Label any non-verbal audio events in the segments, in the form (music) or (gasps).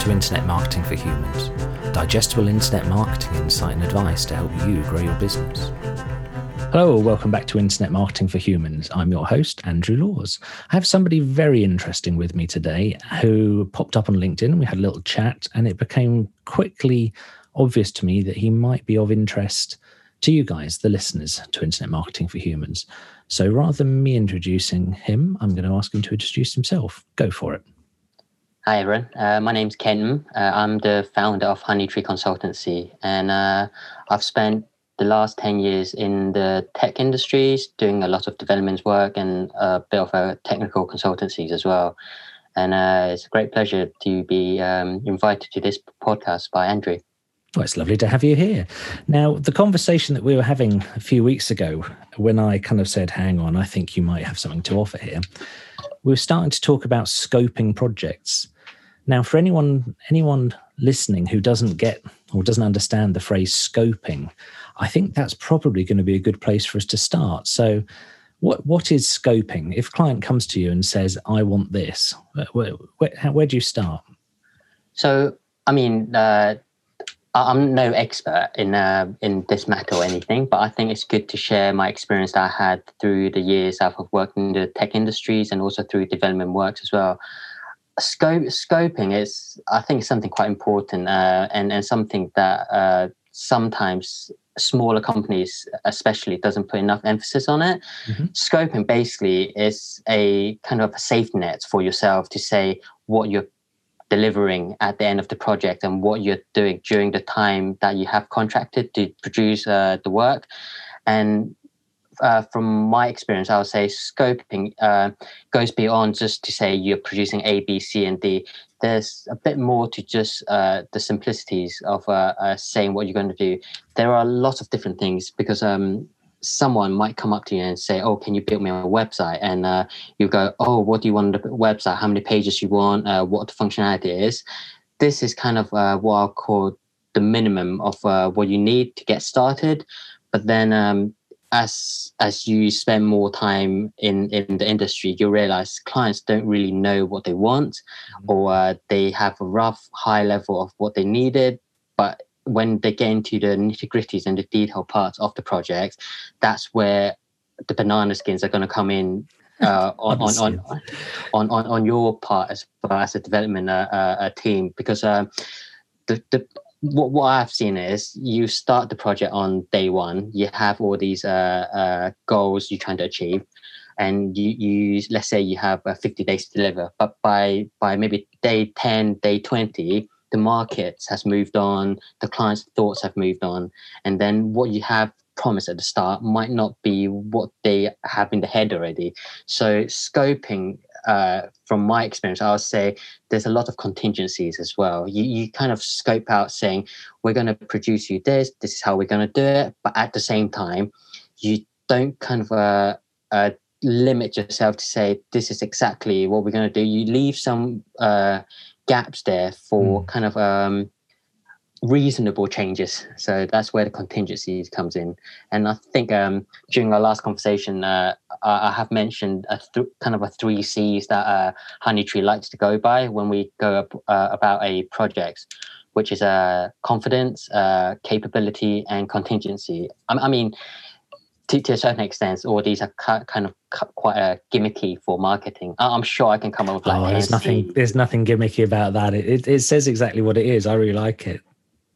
to Internet Marketing for Humans, digestible internet marketing insight and advice to help you grow your business. Hello, welcome back to Internet Marketing for Humans. I'm your host, Andrew Laws. I have somebody very interesting with me today who popped up on LinkedIn. We had a little chat, and it became quickly obvious to me that he might be of interest to you guys, the listeners to Internet Marketing for Humans. So rather than me introducing him, I'm going to ask him to introduce himself. Go for it. Hi, everyone. Uh, my name's Ken. Uh, I'm the founder of Honeytree Consultancy, and uh, I've spent the last 10 years in the tech industries doing a lot of development work and a bit of technical consultancies as well. And uh, it's a great pleasure to be um, invited to this podcast by Andrew. Well, it's lovely to have you here. Now, the conversation that we were having a few weeks ago, when I kind of said, hang on, I think you might have something to offer here, we were starting to talk about scoping projects. Now, for anyone anyone listening who doesn't get or doesn't understand the phrase scoping, I think that's probably going to be a good place for us to start. So, what what is scoping? If a client comes to you and says, "I want this," where, where, where do you start? So, I mean, uh, I'm no expert in uh, in this matter or anything, but I think it's good to share my experience that I had through the years I've worked in the tech industries and also through development works as well. Scope scoping is, I think, something quite important uh, and and something that uh, sometimes smaller companies, especially, doesn't put enough emphasis on it. Mm-hmm. Scoping basically is a kind of a safety net for yourself to say what you're delivering at the end of the project and what you're doing during the time that you have contracted to produce uh, the work. And uh, from my experience, I would say scoping uh, goes beyond just to say you're producing A, B, C, and D. There's a bit more to just uh, the simplicities of uh, uh, saying what you're going to do. There are lots of different things because um, someone might come up to you and say, "Oh, can you build me a website?" And uh, you go, "Oh, what do you want on the website? How many pages you want? Uh, what the functionality is?" This is kind of uh, what I'll call the minimum of uh, what you need to get started. But then, um, as as you spend more time in in the industry, you realize clients don't really know what they want, mm-hmm. or uh, they have a rough high level of what they needed, but when they get into the nitty gritties and the detail parts of the project, that's where the banana skins are going to come in (laughs) uh, on, on, on, on, on, on your part as well as a development uh, uh, team. Because uh, the, the what, what I've seen is you start the project on day one, you have all these uh, uh, goals you're trying to achieve, and you, you let's say you have 50 days to deliver, but by by maybe day 10, day 20, the market has moved on, the client's thoughts have moved on, and then what you have promised at the start might not be what they have in the head already. So scoping, uh, from my experience, I would say there's a lot of contingencies as well. You you kind of scope out saying we're going to produce you this, this is how we're going to do it, but at the same time, you don't kind of uh, uh, limit yourself to say this is exactly what we're going to do. You leave some uh, gaps there for mm. kind of um, reasonable changes. So that's where the contingencies comes in. And I think um, during our last conversation, uh, I have mentioned a th- kind of a three C's that uh, Honeytree likes to go by when we go up, uh, about a project, which is uh, confidence, uh, capability, and contingency. I, I mean, to, to a certain extent, all these are kind of quite uh, gimmicky for marketing. I'm sure I can come up with like. Oh, there's nothing. There's nothing gimmicky about that. It, it, it says exactly what it is. I really like it.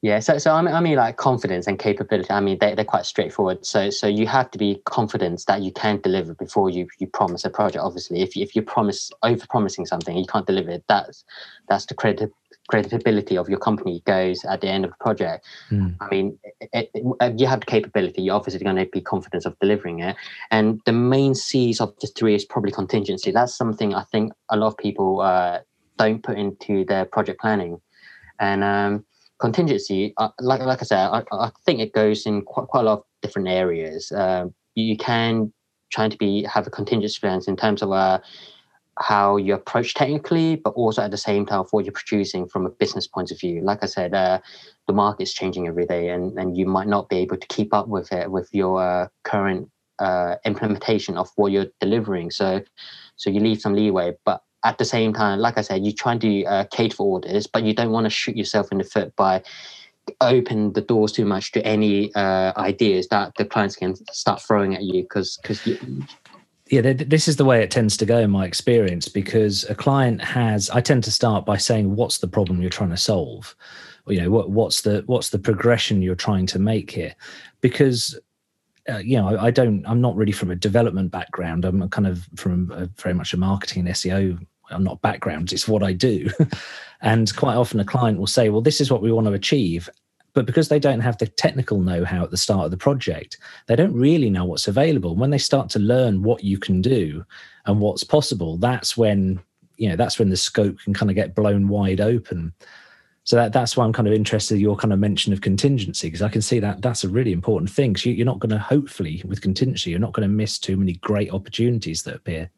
Yeah, so so I mean, I mean, like confidence and capability. I mean, they they're quite straightforward. So so you have to be confident that you can deliver before you you promise a project. Obviously, if you, if you promise over promising something, you can't deliver it. That's that's the credit credibility of your company goes at the end of the project. Mm. I mean, it, it, you have the capability, you're obviously going to be confident of delivering it. And the main C's of the three is probably contingency. That's something I think a lot of people uh, don't put into their project planning. And um, contingency, uh, like like I said, I, I, think it goes in quite, quite a lot of different areas. Uh, you can try to be have a contingency plans in terms of uh, how you approach technically, but also at the same time what you're producing from a business point of view. Like I said, uh, the market's changing every day, and, and you might not be able to keep up with it with your uh, current uh, implementation of what you're delivering. So, so you leave some leeway, but at the same time, like I said, you try to uh, cater for orders, but you don't want to shoot yourself in the foot by open the doors too much to any uh, ideas that the clients can start throwing at you because because yeah this is the way it tends to go in my experience because a client has i tend to start by saying what's the problem you're trying to solve? You know what, what's the what's the progression you're trying to make here? Because uh, you know I, I, don't i'm not really from a development background. I'm kind of from a, very much a marketing and seo i'm not background it's what i do (laughs) and quite often a client will say well this is what we want to achieve but because they don't have the technical know-how at the start of the project they don't really know what's available when they start to learn what you can do and what's possible that's when you know that's when the scope can kind of get blown wide open so that, that's why I'm kind of interested in your kind of mention of contingency because I can see that that's a really important thing. So you, are not going to hopefully with contingency, you're not going to miss too many great opportunities that appear.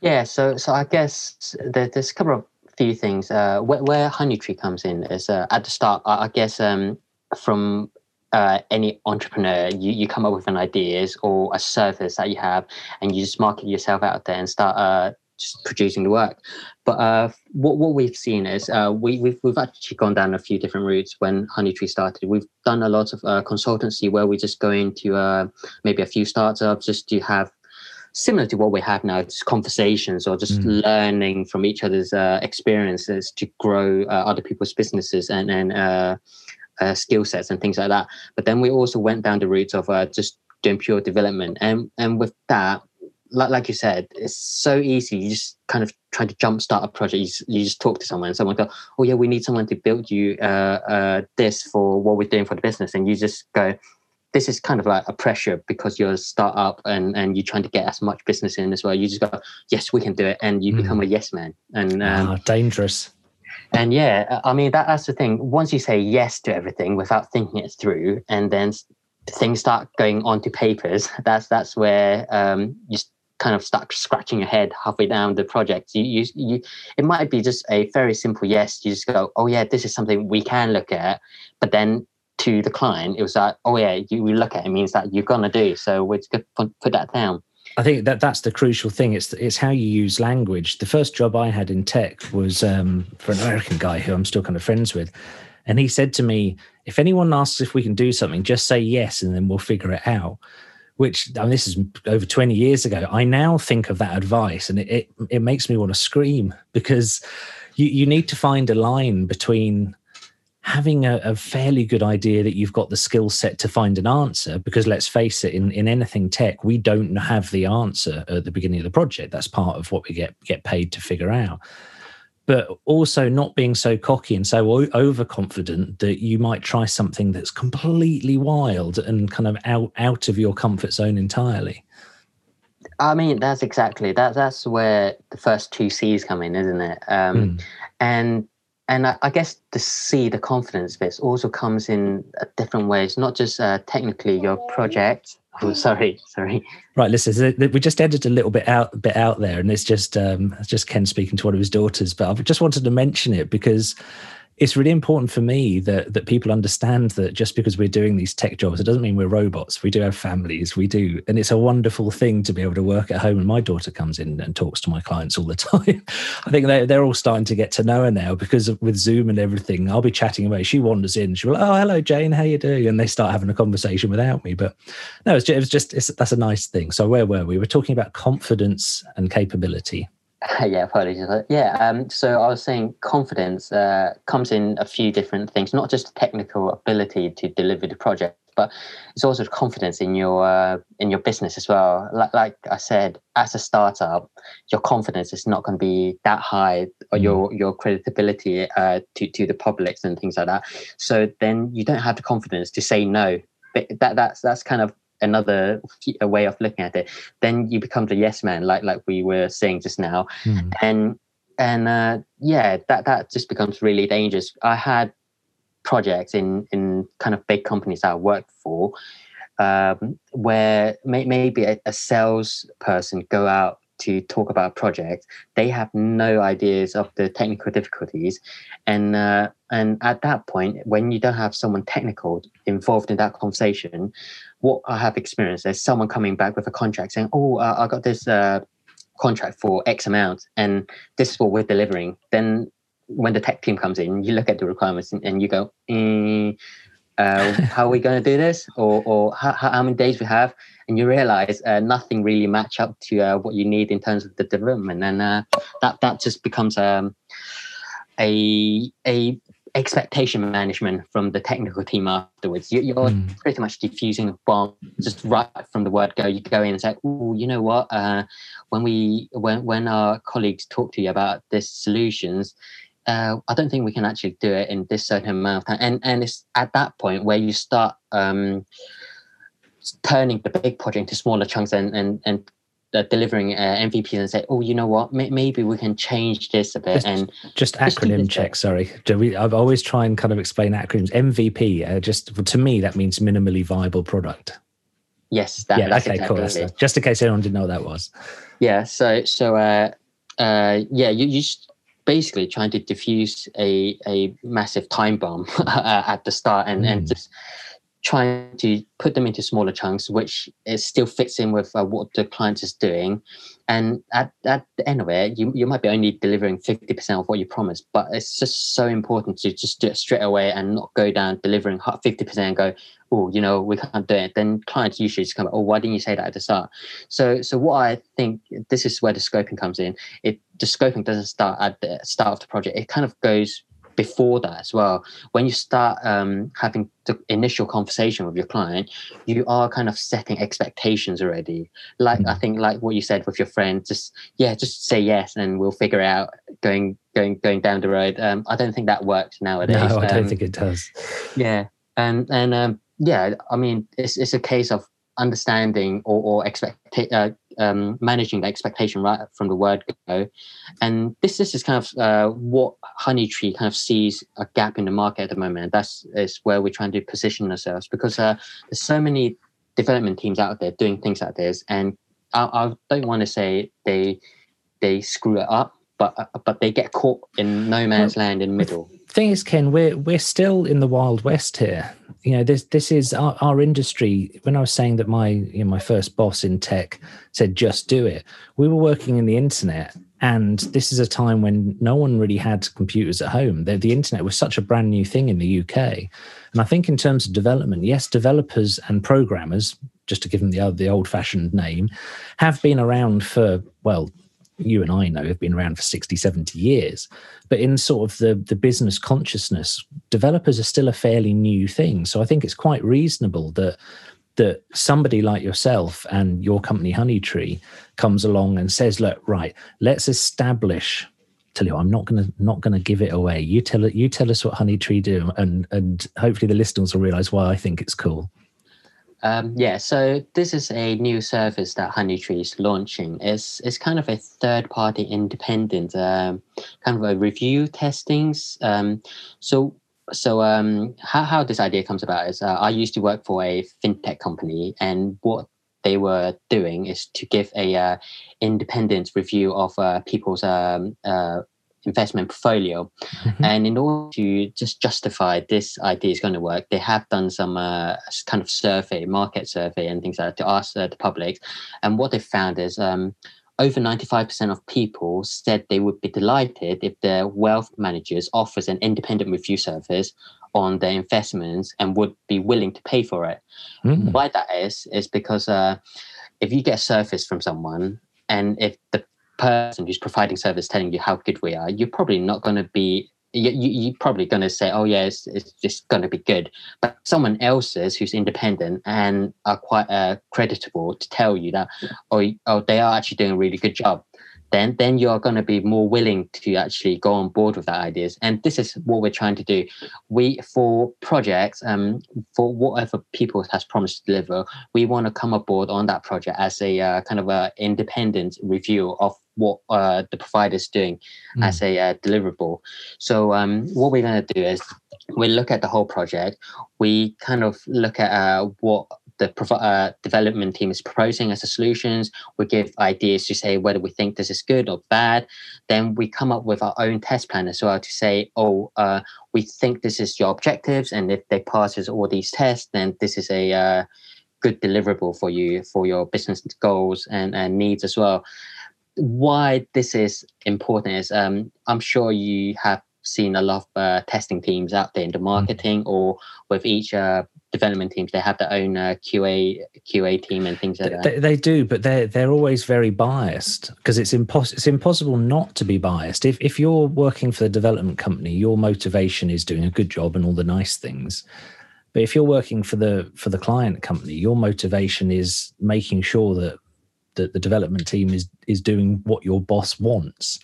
Yeah, so so I guess there, there's a couple of few things. Uh, where, where Honeytree comes in is uh, at the start. I, I guess um, from uh, any entrepreneur, you, you come up with an ideas or a service that you have, and you just market yourself out there and start uh, just producing the work. But uh, what what we've seen is uh, we we've we've actually gone down a few different routes when Honeytree started. We've done a lot of uh, consultancy where we just go into uh, maybe a few startups just to have similar to what we have now, just conversations or just mm. learning from each other's uh, experiences to grow uh, other people's businesses and and skill sets and things like that. But then we also went down the route of just doing pure development, and and with that like, like you said, it's so easy. You just kind of try to jumpstart a project. You just, you just talk to someone, and someone go, "Oh yeah, we need someone to build you uh, uh, this for what we're doing for the business," and you just go, "This is kind of like a pressure because you're a startup and and you're trying to get as much business in as well." You just go, "Yes, we can do it," and you mm. become a yes man. And um, oh, dangerous. And yeah, I mean that, that's the thing. Once you say yes to everything without thinking it through, and then things start going onto papers, (laughs) that's that's where um, you kind of start scratching your head halfway down the project. You, you, you, it might be just a very simple yes. You just go, oh yeah, this is something we can look at. But then to the client, it was like, oh yeah, you we look at it means that you're gonna do. So we're just gonna put that down. I think that that's the crucial thing. It's it's how you use language. The first job I had in tech was um, for an American guy who I'm still kind of friends with, and he said to me, "If anyone asks if we can do something, just say yes, and then we'll figure it out." which I mean, this is over 20 years ago. I now think of that advice and it, it, it makes me want to scream because you, you need to find a line between having a, a, fairly good idea that you've got the skill set to find an answer because let's face it in, in anything tech we don't have the answer at the beginning of the project that's part of what we get get paid to figure out but also not being so cocky and so overconfident that you might try something that's completely wild and kind of out out of your comfort zone entirely. I mean, that's exactly that. That's where the first two C's come in, isn't it? Um, mm. And and I, I, guess the C, the confidence bit, also comes in different ways. Not just uh, technically your project, Oh, sorry, sorry. Right, listen, we just edited a little bit out, bit out there, and it's just um, just Ken speaking to one of his daughters. But I just wanted to mention it because it's really important for me that that people understand that just because we're doing these tech jobs, it doesn't mean we're robots. We do have families. We do, and it's a wonderful thing to be able to work at home. And my daughter comes in and talks to my clients all the (laughs) time. I think they're they're all starting to get to know her now because with Zoom and everything. I'll be chatting away. She wanders in. She'll, like, oh hello Jane, how you doing? And they start having a conversation without me. But no, it's just, it was just it's, that's a nice thing. So where were we? We were talking about confidence and capability. (laughs) yeah, apologies. Yeah, um, so I was saying confidence uh, comes in a few different things, not just technical ability to deliver the project, but it's also confidence in your uh, in your business as well. Like, like I said, as a startup, your confidence is not going to be that high, or mm. your your credibility uh, to to the publics and things like that. So then you don't have the confidence to say no. That that's that's kind of another a way of looking at it then you become the yes man like like we were saying just now mm. and and uh, yeah that that just becomes really dangerous i had projects in in kind of big companies that i worked for um, where may, maybe a, a salesperson go out to talk about a project, they have no ideas of the technical difficulties, and uh, and at that point, when you don't have someone technical involved in that conversation, what I have experienced is someone coming back with a contract saying, "Oh, uh, I got this." Uh, contract for X amount, and this is what we're delivering. Then when the tech team comes in, you look at the requirements and, and you go, mm, uh, (laughs) how are we going to do this? Or, or how, how many days we have? And you realize uh, nothing really match up to uh, what you need in terms of the development. And uh, that, that just becomes um, a, a expectation management from the technical team afterwards. You, are mm. pretty much diffusing the bomb just right from the word go. You go in and say, "Oh, you know what? Uh, when we when when our colleagues talk to you about this solutions." Uh, I don't think we can actually do it in this certain amount of time. And and it's at that point where you start um, turning the big project into smaller chunks and and and uh, delivering uh, MVPs and say, oh, you know what, M- maybe we can change this a bit. Just, and just acronym just check. Sorry, we, I've always try and kind of explain acronyms. MVP, uh, just to me, that means minimally viable product. Yes, that, yeah, okay, exactly cool. That's, just in case anyone didn't know what that was. Yeah, so so uh, uh, yeah, you you just basically trying to diffuse a a massive time bomb (laughs) at the start and mm. and just trying to put them into smaller chunks, which it still fits in with uh, what the client is doing. And at, at the end of it, you, you might be only delivering 50% of what you promised, but it's just so important to just do it straight away and not go down delivering 50% and go, oh, you know, we can't do it. Then clients usually just come, oh, why didn't you say that at the start? So, so what I think this is where the scoping comes in. It the scoping doesn't start at the start of the project. It kind of goes before that as well when you start um, having the initial conversation with your client you are kind of setting expectations already. Like mm-hmm. i think like what you said with your friend just yeah just say yes and we'll figure out going going going down the road. Um, i don't think that works nowadays. No i don't um, think it does. yeah and and um, yeah i mean it's, it's a case of understanding or, or expect uh, um, managing the expectation right from the word go. And this, this is kind of uh, what Honeytree kind of sees a gap in the market at the moment. And that's is where we're trying to position ourselves because uh, there's so many development teams out there doing things like this, and I, I don't want to say they they screw it up, but uh, but they get caught in no man's land in the middle. Thing is, Ken, we're we're still in the wild west here. You know this this is our, our industry. When i was saying that my you know, my first boss in tech said just do it we were working in the internet and this is a time when no one really had computers at home. The, the internet was such a brand new thing in the uk and i think in terms of development yes developers and programmers just to give them the, the old fashioned name have been around for well you and I know have been around for 60, 70 years. But in sort of the, the business consciousness, developers are still a fairly new thing. So I think it's quite reasonable that that somebody like yourself and your company Honeytree comes along and says, look, right, let's establish tell you what, I'm not gonna not gonna give it away. You tell it you tell us what Honeytree do and and hopefully the listeners will realize why I think it's cool. Um, yeah, so this is a new service that Honeytree is launching. It's, it's kind of a third party independent um, kind of a review testings. Um, so so um, how, how this idea comes about is uh, I used to work for a fintech company and what they were doing is to give a uh, independent review of uh, people's um, uh, investment portfolio. Mm-hmm. And in order to just justify this idea is going to work, they have done some uh, kind of survey, market survey, and things like that to ask uh, the public. And what they found is um, over 95% of people said they would be delighted if their wealth managers offers an independent review service on their investments and would be willing to pay for it. Mm. Why that is, is because uh, if you get a service from someone and if the person who's providing service telling you how good we are, you're probably not going to be you, you, are probably going to say, oh, yeah, it's, it's just going to be good. But someone else's who's independent and are quite uh, creditable to tell you that, oh, oh, they are actually doing a really good job then then you are going to be more willing to actually go on board with that ideas. And this is what we're trying to do. We for projects um for whatever people has promised to deliver we want to come aboard on that project as a uh, kind of a independent review of what uh, the provider is doing mm. as a uh, deliverable. So um what we're going to do is we look at the whole project. We kind of look at uh, what the uh, development team is proposing as a solutions. We give ideas to say whether we think this is good or bad. Then we come up with our own test plan as well to say, oh, uh, we think this is your objectives, and if they passes all these tests, then this is a uh, good deliverable for you for your business goals and, and needs as well. why this is important is um, I'm sure you have seen a lot of uh, testing teams out there in the mm. marketing or with each uh, development teams. They have their own uh, qa qa team and things like that. they, they do but they're they're always very biased because it's impossible it's impossible not to be biased. If if you're working for the development company your motivation is doing a good job and all the nice things. But if you're working for the for the client company your motivation is making sure that that the development team is is doing what your boss wants.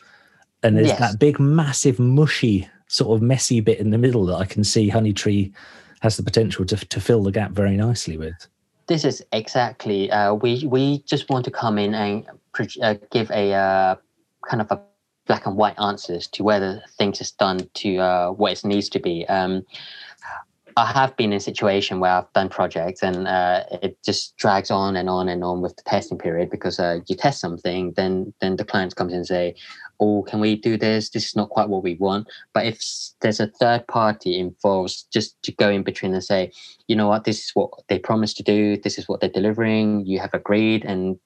And there's yes. that big massive mushy sort of messy bit in the middle that i can see honeytree has the potential to, to fill the gap very nicely with. This is exactly. Uh, we we just want to come in and uh, give a uh, kind of a black and white answers to whether things is done to uh, what it needs to be. Um, I have been in a situation where I've done projects and uh, it just drags on and on and on with the testing period because uh, you test something, then then the client comes in and say, "Oh, can we do this? This is not quite what we want." But if there's a third party involved, just to go in between and say, "You know what? This is what they promised to do. This is what they're delivering. You have agreed, and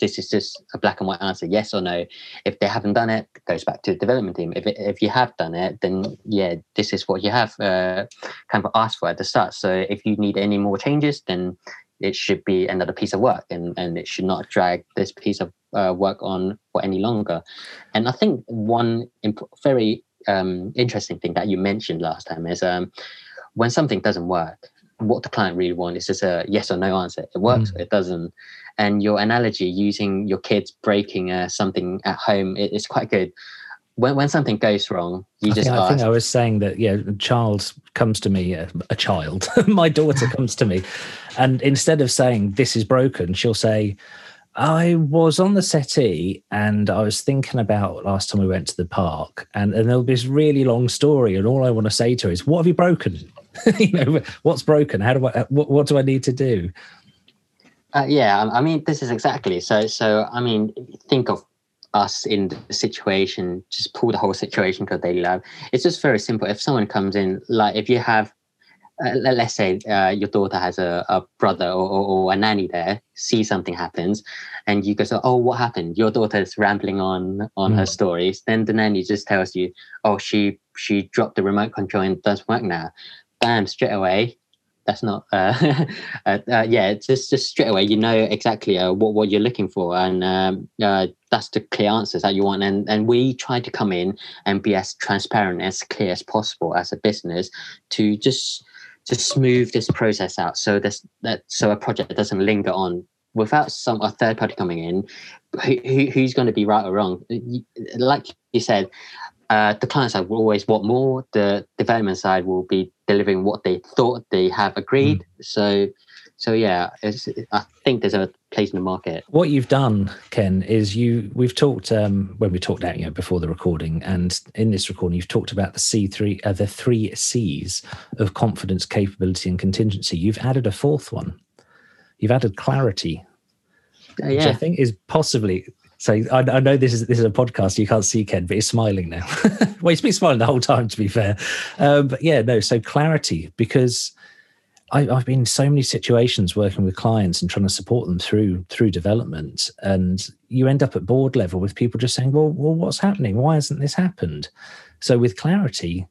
this is just a black and white answer, yes or no. If they haven't done it, it goes back to the development team. If if you have done it, then yeah, this is what you have uh, kind of asked for at the start. So if you need any more changes, then it should be another piece of work, and and it should not drag this piece of uh, work on for any longer. And I think one imp- very um, interesting thing that you mentioned last time is um, when something doesn't work what the client really wants is just a yes or no answer. It works, mm. it doesn't. And your analogy using your kids breaking uh, something at home it, it's quite good. When, when something goes wrong, you I just think, ask, I think I was saying that yeah, a child comes to me, a, a child, (laughs) my daughter comes to me, and instead of saying this is broken, she'll say, I was on the settee and I was thinking about last time we went to the park, and, and there'll be this really long story, and all I want to say to her is, "What have you broken? (laughs) you know, what's broken? How do I? What, what do I need to do?" Uh, yeah, I mean, this is exactly so. So, I mean, think of us in the situation. Just pull the whole situation to daily life. It's just very simple. If someone comes in, like if you have uh, let's say uh, your daughter has a, a brother or, or, or, a nanny there, see something happens, and you go, so, oh, what happened? Your daughter is rambling on on mm. her stories. Then the nanny just tells you, oh, she she dropped the remote control and doesn't work now. Bam, straight away. That's not, uh, (laughs) uh, uh, yeah, just just straight away, you know exactly uh, what what you're looking for, and um, that's the clear answers that you want. And and we try to come in and be as transparent, as clear as possible as a business to just to smooth this process out so this that so a project doesn't linger on without some a third party coming in who, who, who's going to be right or wrong. Like you said uh, the client side will always want more. The development side will be delivering what they thought they have agreed. Mm. so so yeah, I think there's a place in the market. What you've done, Ken, is you we've talked um, when we talked out you know before the recording, and in this recording you've talked about the C three, uh, the three C's of confidence, capability, and contingency. You've added a fourth one. You've added clarity, uh, yeah. which I think is possibly so I, I, know this is this is a podcast. You can't see Ken, but he's smiling now. (laughs) well, he's been smiling the whole time, to be fair. Um, but yeah, no. So clarity, because I, have been in so many situations working with clients and trying to support them through through development, and you end up at board level with people just saying, "Well, well, what's happening? Why hasn't this happened?" So with clarity,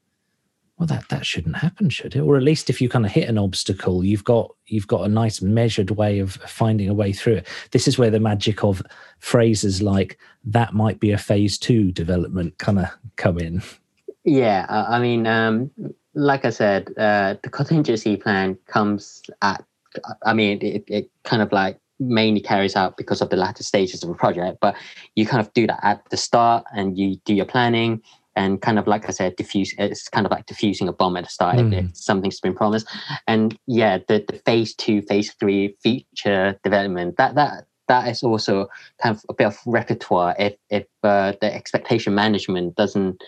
well, that that shouldn't happen, should it? Or at least if you kind of hit an obstacle, you've got you've got a nice measured way of finding a way through it. This is where the magic of phrases like "that might be a phase two development" kind of come in. Yeah, I mean, um, like I said, uh, the contingency plan comes at, I mean, it, it kind of like mainly carries out because of the latter stages of a project, but you kind of do that at the start and you do your planning and kind of like I said, diffuse. It's kind of like diffusing a bomb at the start mm. something's been promised. And yeah, the, the phase two, phase three feature development that that that is also kind of a bit of repertoire if if uh, the expectation management doesn't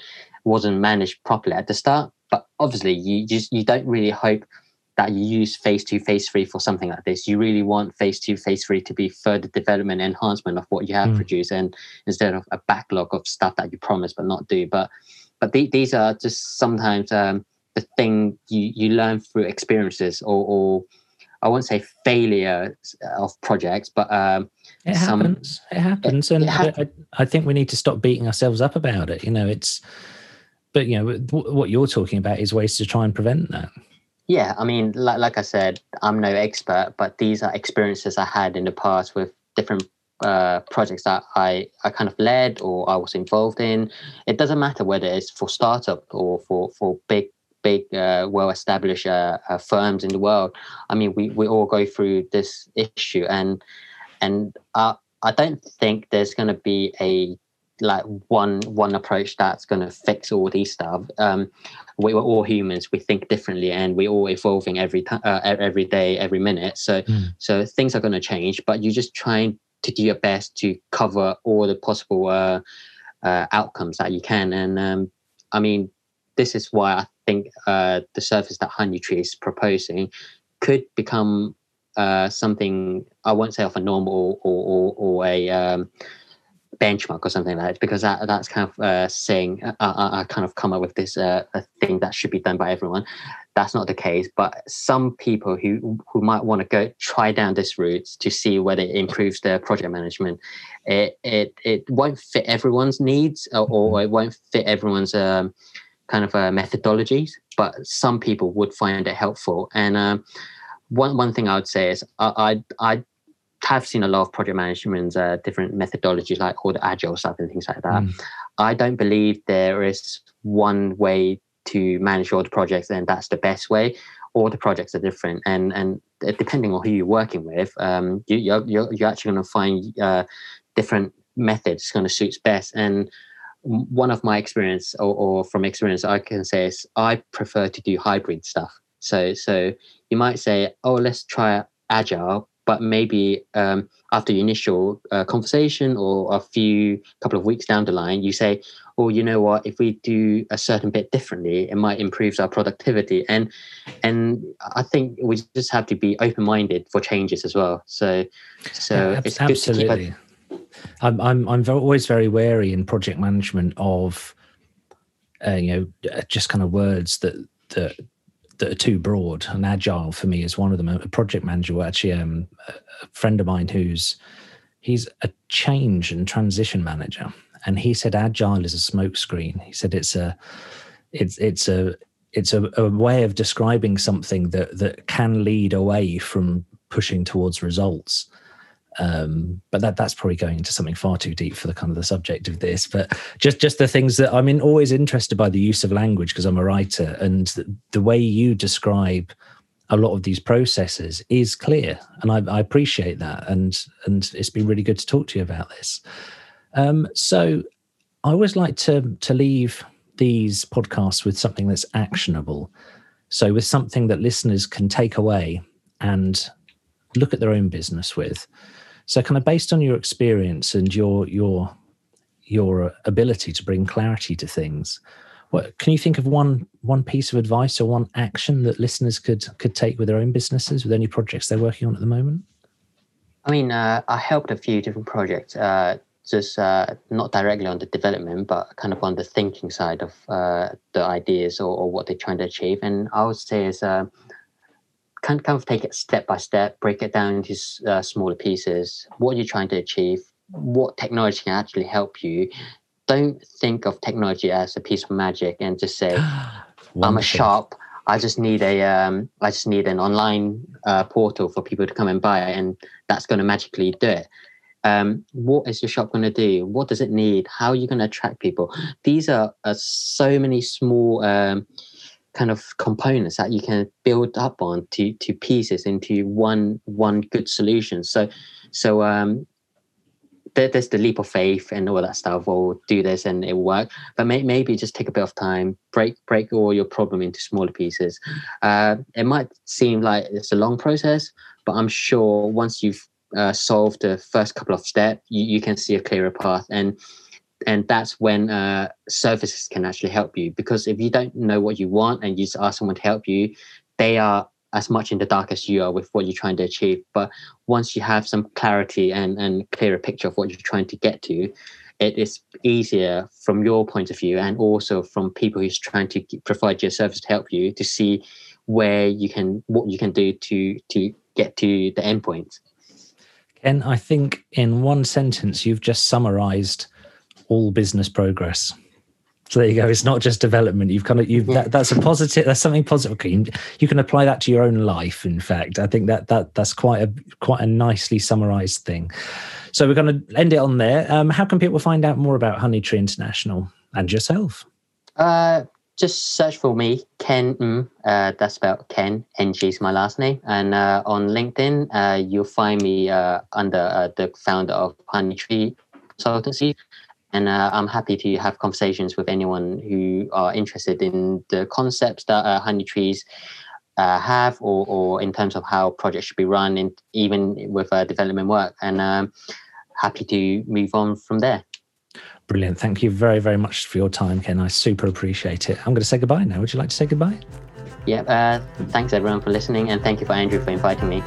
wasn't managed properly at the start. Obviously, you just you don't really hope that you use phase two, phase three for something like this. You really want phase two, phase three to be further development, enhancement of what you have mm. produced, and instead of a backlog of stuff that you promise but not do. But but the, these are just sometimes um, the thing you you learn through experiences or, or I won't say failure of projects, but um, It some, happens. It happens, it, and it ha- I, I think we need to stop beating ourselves up about it. You know, it's. But you know what you're talking about is ways to try and prevent that. Yeah, I mean, like, like I said, I'm no expert, but these are experiences I had in the past with different uh, projects that I, I kind of led or I was involved in. It doesn't matter whether it's for startup or for for big big uh, well established uh, uh, firms in the world. I mean, we, we all go through this issue, and and I I don't think there's going to be a like one one approach that's going to fix all these stuff. Um, we, are all humans. We think differently, and we're all evolving every time, uh, every day, every minute. So mm. so things are going to change. But you're just trying to do your best to cover all the possible uh, uh, outcomes that you can. And um, I mean, this is why I think uh, the service that Honeytree is proposing could become uh, something I won't say of a normal or or, or a um, benchmark or something like that because that, that's kind of uh, saying I, I, I, kind of come up with this uh, thing that should be done by everyone. That's not the case but some people who who might want to go try down this route to see whether it improves their project management it it, it won't fit everyone's needs or, or it won't fit everyone's um, kind of uh, methodologies but some people would find it helpful. And um, one one thing I would say is I I, I have seen a lot of project management uh, different methodologies like all the agile stuff and things like that. Mm. I don't believe there is one way to manage all the projects and that's the best way. All the projects are different, and and depending on who you're working with, um, you, you're, you're you're actually going to find uh, different methods going to suit best. And one of my experience, or, or from experience, I can say is I prefer to do hybrid stuff. So so you might say, oh, let's try agile, but maybe um, after the initial uh, conversation or a few couple of weeks down the line you say oh you know what? If we do a certain bit differently it might improve our productivity. And and i think we just have to be open-minded for changes as well. So so yeah, it's absolutely a- i'm i'm, I'm always very wary in project management of uh, you know just kind of words that that that are too broad and agile for me is one of them. A project manager, actually, um, a friend of mine who's he's a change and transition manager, and he said agile is a smokescreen. He said it's a it's it's a it's a, a way of describing something that that can lead away from pushing towards results um, but that that's probably going into something far too deep for the kind of the subject of this. But just just the things that I'm in, always interested by the use of language because I'm a writer, and the, the, way you describe a lot of these processes is clear, and I, I, appreciate that. And and it's been really good to talk to you about this. Um, so I always like to to leave these podcasts with something that's actionable. So with something that listeners can take away and look at their own business with. So, kind of based on your experience and your your your ability to bring clarity to things, what can you think of one one piece of advice or one action that listeners could could take with their own businesses, with any projects they're working on at the moment? I mean, uh, I helped a few different projects, uh, just uh, not directly on the development, but kind of on the thinking side of uh, the ideas or, or, what they're trying to achieve. And I would say is kind kind of take it step by step, break it down into uh, smaller pieces. What are you trying to achieve? What technology can actually help you? Don't think of technology as a piece of magic and just say, (gasps) "I'm a shop. I just need a um, I just need an online uh, portal for people to come and buy, and that's going to magically do it." Um, what is your shop going to do? What does it need? How are you going to attract people? These are, are so many small um, kind of components that you can build up on to to pieces into one one good solution. So so um there, there's the leap of faith and all that stuff. Or do this and it will work. But may, maybe just take a bit of time, break break all your problem into smaller pieces. Uh, it might seem like it's a long process, but I'm sure once you've uh, solved the first couple of steps, you, you can see a clearer path and and that's when uh, services can actually help you. Because if you don't know what you want and you just ask someone to help you they are as much in the dark as you are with what you're trying to achieve. But once you have some clarity and and clearer picture of what you're trying to get to it is easier from your point of view and also from people who's trying to provide your service to help you to see where you can what you can do to to get to the endpoint Ken, I think in one sentence, you've just summarized all business progress. So there you go. It's not just development. You've kind of you've that, that's a positive. That's something positive. You can, you can apply that to your own life. In fact, I think that that that's quite a quite a nicely summarized thing. So we're going to end it on there. Um, how can people find out more about Honey Tree International and yourself? Uh, just search for me, Ken. Mm, uh, that's about Ken. Ng is my last name, and uh, on LinkedIn, uh, you'll find me uh, under uh, the founder of Honey Tree Consultancy, and uh, I'm happy to have conversations with anyone who are interested in the concepts that Honey Trees have, or, or in terms of how projects should be run, in, even with development work, and um, happy to move on from there. Brilliant. Thank you very, very much for your time, Ken. I super appreciate it. I'm going to say goodbye now. Would you like to say goodbye? Yeah. Uh, thanks, everyone, for listening. And thank you for Andrew for inviting me.